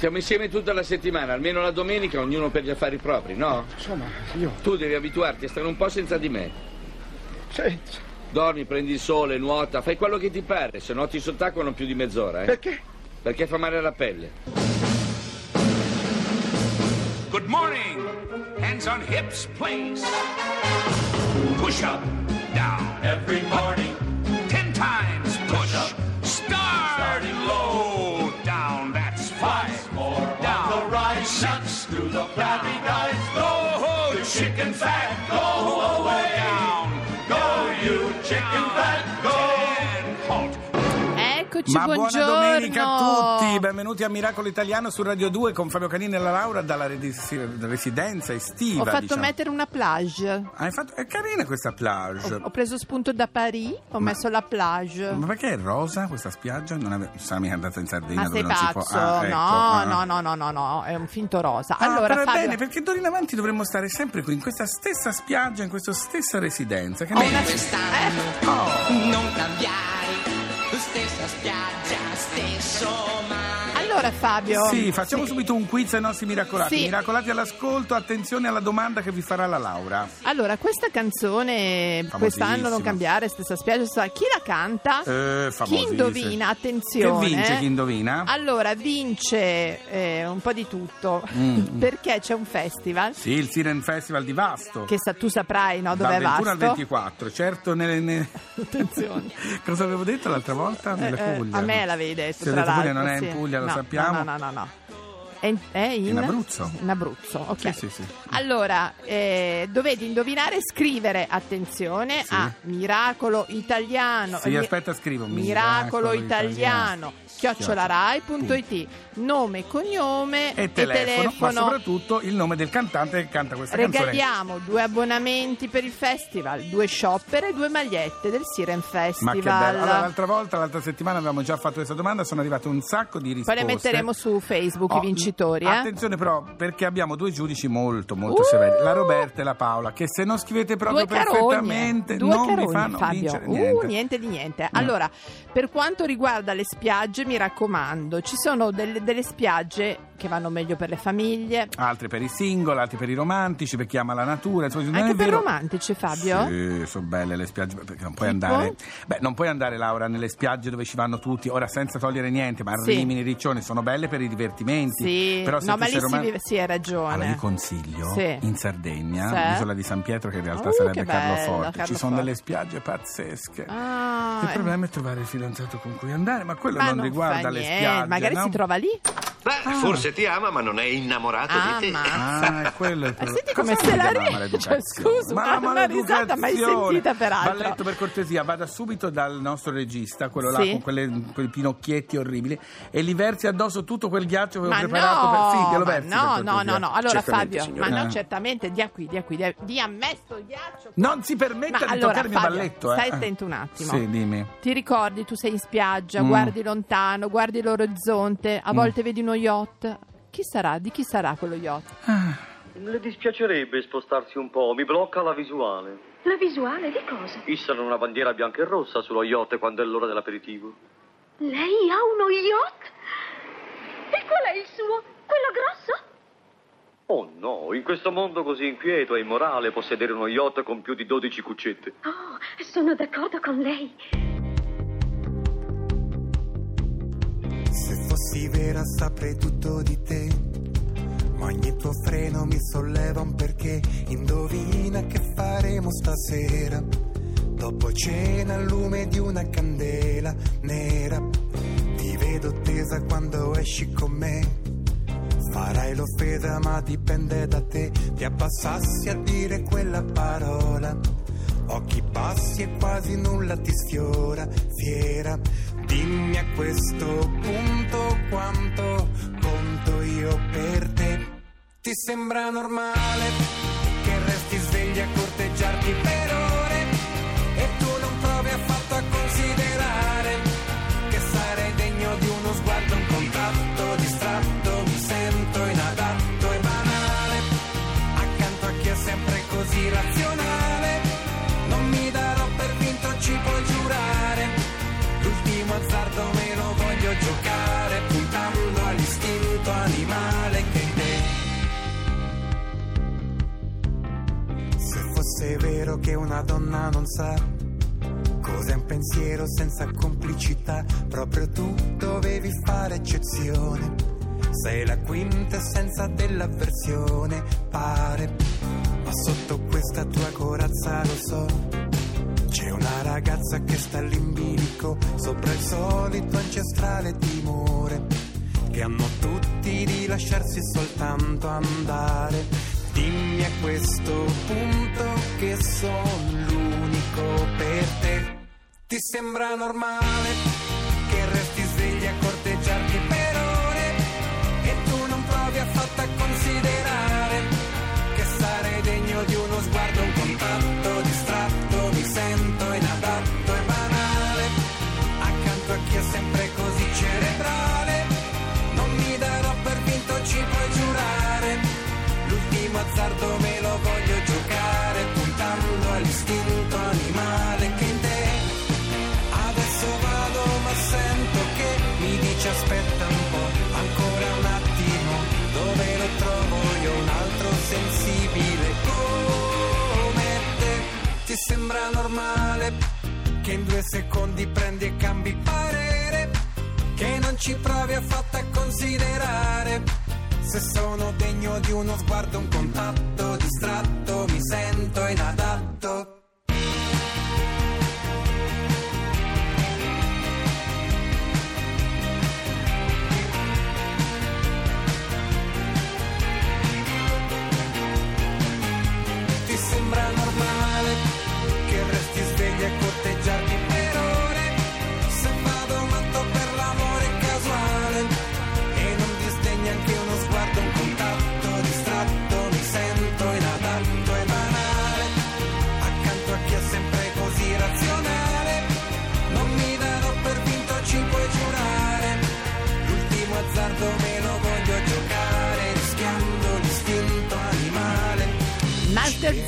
Siamo insieme tutta la settimana, almeno la domenica, ognuno per gli affari propri, no? Insomma, io... Tu devi abituarti a stare un po' senza di me. Senza. Dormi, prendi il sole, nuota, fai quello che ti pare. Se nuoti sott'acqua non più di mezz'ora, eh? Perché? Perché fa male alla pelle. Good morning. Hands on hips, please. Push up, down. Every morning, Ten times push. up. In fact go away. Eccoci, Ma buona buongiorno. domenica a tutti, benvenuti a Miracolo Italiano su Radio 2 con Fabio Canini e la Laura dalla residenza estiva. Ho fatto diciamo. mettere una plage. Hai fatto... È carina questa plage. Ho, ho preso spunto da Paris, ho messo la plage. Ma perché è rosa questa spiaggia? Non ave... sarà mica andata in Sardegna Ma dove sei non si può. pazzo? Ah, ecco, no, ah. no, no, no, no, no, è un finto rosa. Ah, allora, però è Fabio, bene perché d'ora in avanti dovremmo stare sempre qui in questa stessa spiaggia, in questa stessa residenza. Che ho ne- una... quest'anno Oh. non cambiare stessa spiaggia stesso mare Allora, Fabio. Sì, facciamo subito un quiz ai nostri miracolati. Sì. Miracolati all'ascolto, attenzione alla domanda che vi farà la Laura. Allora, questa canzone, quest'anno non cambiare, stessa spiaggia, chi la canta? Eh, chi indovina? Attenzione. Che vince chi indovina? Allora, vince eh, un po' di tutto, Mm. perché c'è un festival Sì, il Siren Festival di Vasto. che sa- tu saprai no, dove Dal è 21 al Vasto. 24, certo nelle... ne- Attenzione. Cosa avevo detto l'altra volta? Nelle Eh, eh, Puglia. a me l'avevi detto. Se tra Puglia l'altro, non è sì. in Puglia, lo No, sappiamo. No, no, no, no. È in, è in- In Abruzzo. In Abruzzo, ok. Sì, sì, sì. Allora, eh, dovete indovinare e scrivere, attenzione, a Miracolo Italiano. Sì, Mi- aspetta, scrivo. Miracolo Miracolo Italiano. chiocciolarai.it nome, cognome E telefono, ma soprattutto il nome del cantante che canta questa canzone. Regaliamo due abbonamenti per il festival, due shopper e due magliette del Siren Festival. Ma che bello. Allora, l'altra volta, l'altra settimana avevamo già fatto questa domanda, sono arrivate un sacco di Poi risposte. le metteremo su Facebook Oh, i vincitori. Eh? Attenzione però, perché abbiamo due giudici molto, molto severi, la Roberta e la Paula, che se non scrivete proprio due perfettamente due non carogne, vi fanno Fabio. vincere Uh, niente. niente di niente. Allora, per quanto riguarda le spiagge, mi raccomando, ci sono delle, delle spiagge che vanno meglio per le famiglie, Altri per i single, altri per i romantici, per chi ama la natura. Insomma, anche per vero- romantici, Fabio. Sì, sono belle le spiagge, perché non puoi Tipo? andare. Beh, non puoi andare, Laura, nelle spiagge dove ci vanno tutti, ora senza togliere niente, ma Sì. Rimini, Riccione sono belle per i divertimenti. Sì, Però no, ma lì si roman- vive, sì, hai ragione. Allora, vi consiglio Sì. in Sardegna, Sì. l'isola di San Pietro, che in realtà Uh, sarebbe che bello, Carloforte. Ci sono delle spiagge pazzesche. Ah, il eh, problema è trovare il fidanzato con cui andare, ma quello ma non, non riguarda le niente, spiagge. Magari no? si trova lì. Beh, forse ti ama, ma non è innamorato Ah, di te. ma- Ah, è quello il problema. senti come se la vuol dire ri- maleducazione? cioè, scusa, Ma una- risata mai sentita, peraltro. Balletto, per cortesia, vada subito dal nostro regista, quello là Sì. con quelle- quei pinocchietti orribili, e gli versi addosso tutto quel ghiaccio che Ma ho preparato no, per... Sì, glielo ma versi no, no, no, no. Allora Certamente, Fabio, signora. ma no, Eh. certamente, dia qui, dia qui, dia, dia a me sto ghiaccio. Non si permetta Ma di allora, toccare il mio Fabio, balletto, eh. stai attento un attimo. Sì, dimmi. Ti ricordi, tu sei in spiaggia, Mm. guardi lontano, guardi l'orizzonte, a volte vedi uno yacht. Chi sarà? Di chi sarà quello yacht? Le dispiacerebbe spostarsi un po', mi blocca la visuale. La visuale di cosa? Issano una bandiera bianca e rossa sullo yacht quando è l'ora dell'aperitivo. Lei ha uno yacht? E qual è il suo? Quello grosso? Oh no, in questo mondo così inquieto e immorale possedere uno yacht con più di 12 cuccette. Oh, sono d'accordo con lei. Fossi vera saprei tutto di te. Ma ogni tuo freno mi solleva un perché. Indovina che faremo stasera. Dopo cena al lume di una candela nera. Ti vedo tesa quando esci con me. Farai l'offesa ma dipende da te. Ti abbassassi a dire quella parola. Occhi bassi e quasi nulla ti sfiora, fiera. Dimmi a questo punto quanto conto io per te. Ti sembra normale che resti svegli a corteggiarti per ore e tu non provi affatto a considerare che sarei degno di uno sguardo, un contatto distratto. Mi sento inadatto e banale accanto a chi è sempre così razionale. gioco azzardo me lo voglio giocare puntando all'istinto animale che è te. Se fosse vero che una donna non sa cos'è un pensiero senza complicità proprio tu dovevi fare eccezione. Sei la quintessenza dell'avversione pare. Ma sotto questa tua corazza lo so. C'è una ragazza che sta all'imbilico sopra il solito ancestrale timore che hanno tutti di lasciarsi soltanto andare. Dimmi a questo punto che sono l'unico per te. Ti sembra normale normale che in due secondi prendi e cambi parere? che non ci provi affatto a considerare se sono degno di uno sguardo, un contatto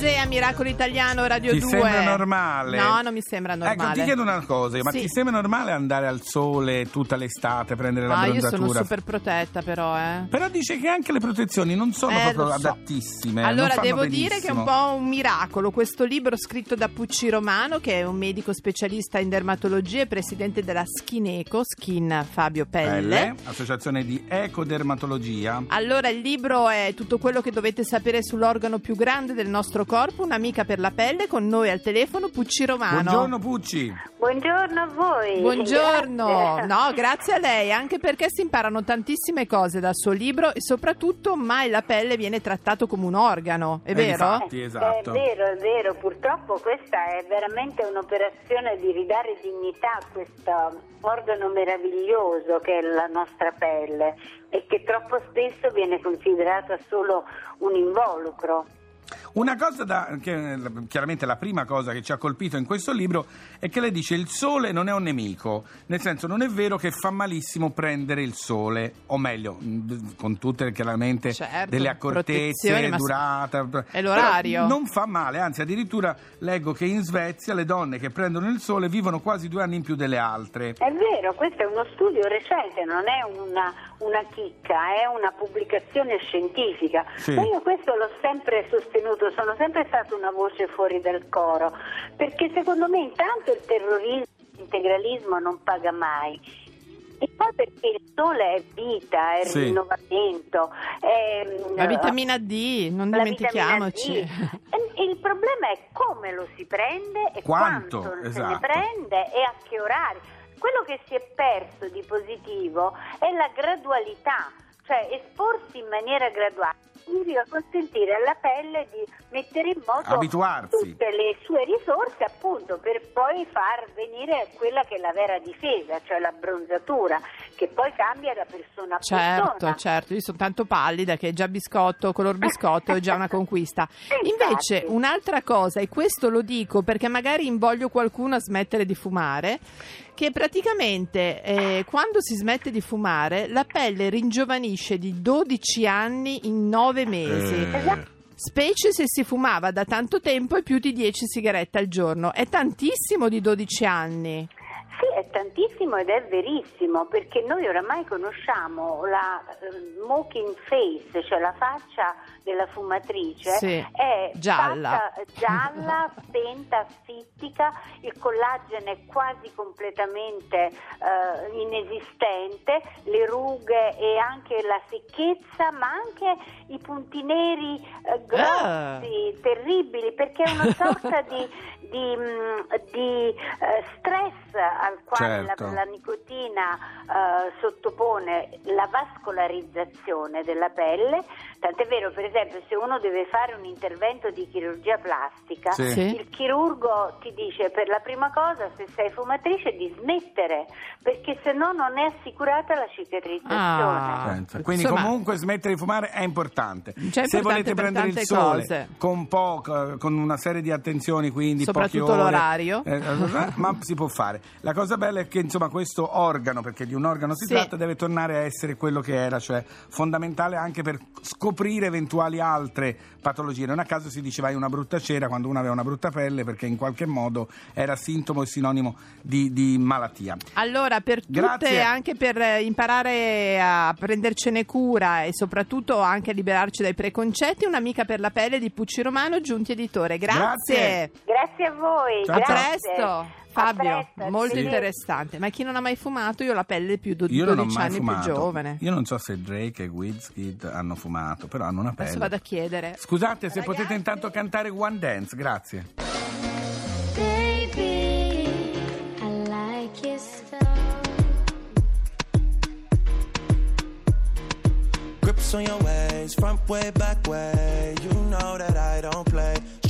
Master Zea, Miracolo Italiano, Radio Ti 2. sembra normale? No, non mi sembra normale. Ecco, ti chiedo una cosa, ma Sì. ti sembra normale andare al sole tutta l'estate, prendere la Ah, io bronzatura? sono super protetta però, eh. Però dice che anche le protezioni non sono Eh, proprio lo so. adattissime. non Allora, fanno devo dire che è un benissimo. po' un miracolo questo libro scritto da Pucci Romano, che è un medico specialista in dermatologia e presidente della Skineco, Skin Fabio Pelle. Pelle, associazione di ecodermatologia. Allora, il libro è tutto quello che dovete sapere sull'organo più grande del nostro corpo, un'amica per la pelle, con noi al telefono Pucci Romano. Buongiorno Pucci. Buongiorno a voi. Buongiorno, Grazie. no, grazie a lei, anche perché si imparano tantissime cose dal suo libro e soprattutto mai la pelle viene trattato come un organo, è Eh, vero? infatti, esatto. È vero, è vero, purtroppo questa è veramente un'operazione di ridare dignità a questo organo meraviglioso che è la nostra pelle e che troppo spesso viene considerata solo un involucro. Una cosa da, che, chiaramente la prima cosa che ci ha colpito in questo libro è che lei dice il sole non è un nemico, nel senso non è vero che fa malissimo prendere il sole, o meglio, con tutte chiaramente Certo, delle accortezze, durata. è l'orario. Non fa male, anzi addirittura leggo che in Svezia le donne che prendono il sole vivono quasi due anni in più delle altre. È vero, questo è uno studio recente, non è una, una chicca, è una pubblicazione scientifica. Sì. Ma io questo l'ho sempre sostenuto, sono sempre stata una voce fuori dal coro, perché secondo me intanto il terrorismo, l'integralismo non paga mai. E poi perché il sole è vita, è Sì. rinnovamento, è La vitamina D, non dimentichiamoci. D. Il problema è come lo si prende e Quanto, quanto, se esatto. ne prende e a che orari. Quello che si è perso di positivo è la gradualità, cioè esporsi in maniera graduale significa consentire alla pelle di mettere in moto Abituarsi. tutte le sue risorse appunto per poi far venire quella che è la vera difesa, cioè la bronzatura, che poi cambia da persona a Certo, persona. certo, io sono tanto pallida che già biscotto, color biscotto è già una conquista. Invece Infatti. un'altra cosa, e questo lo dico perché magari invoglio qualcuno a smettere di fumare, che praticamente eh, quando si smette di fumare la pelle ringiovanisce di 12 anni in 9 mesi. Eh, Specie se si fumava da tanto tempo e più di 10 sigarette al giorno. È tantissimo di 12 anni. Sì, è tantissimo ed è verissimo perché noi oramai conosciamo la eh, smoking face, cioè la faccia della fumatrice, Sì, è gialla. gialla, spenta, fittica, il collagene è quasi completamente eh, inesistente, le rughe e anche la secchezza, ma anche i punti neri eh, grossi, terribili, perché è una sorta di, di, mm, di, eh, stress al quale Certo. la, la nicotina eh, sottopone la vascolarizzazione della pelle, tant'è vero per esempio se uno deve fare un intervento di chirurgia plastica, Sì. Il chirurgo ti dice per la prima cosa se sei fumatrice di smettere, perché se no non è assicurata la cicatrizzazione. Ah. Quindi Insomma- comunque smettere di fumare è importante. Cioè, è Se importante volete per prendere il sole cose. con poco, con una serie di attenzioni, quindi Soprattutto poche ore, l'orario. eh, eh, ma si può fare. La cosa bella è che insomma questo organo, perché di un organo si Sì. tratta, deve tornare a essere quello che era, cioè fondamentale anche per scoprire eventuali altre patologie. Non a caso si diceva hai una brutta cera quando uno aveva una brutta pelle perché in qualche modo era sintomo e sinonimo di, di malattia. Allora, per tutte, Grazie. anche per eh, imparare a prendercene cura e soprattutto anche a liberarci dai preconcetti, un'amica per la pelle di Pucci Romano, Giunti Editore. Grazie. Grazie. Grazie a voi. Ciao, A grazie. presto. Fabio, molto sì. interessante. Ma chi non ha mai fumato, io ho la pelle più do- Io non ho 12 mai anni fumato. più giovane. Io non so se Drake e Wizkid hanno fumato, però hanno una Adesso pelle. vado a chiedere. Scusate se Ragazzi. potete intanto cantare One Dance, grazie. Baby, I like your. Grips on your ways, front way, back way. You know that I don't play.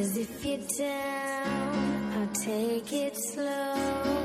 Cause if you're down, I'll take it slow,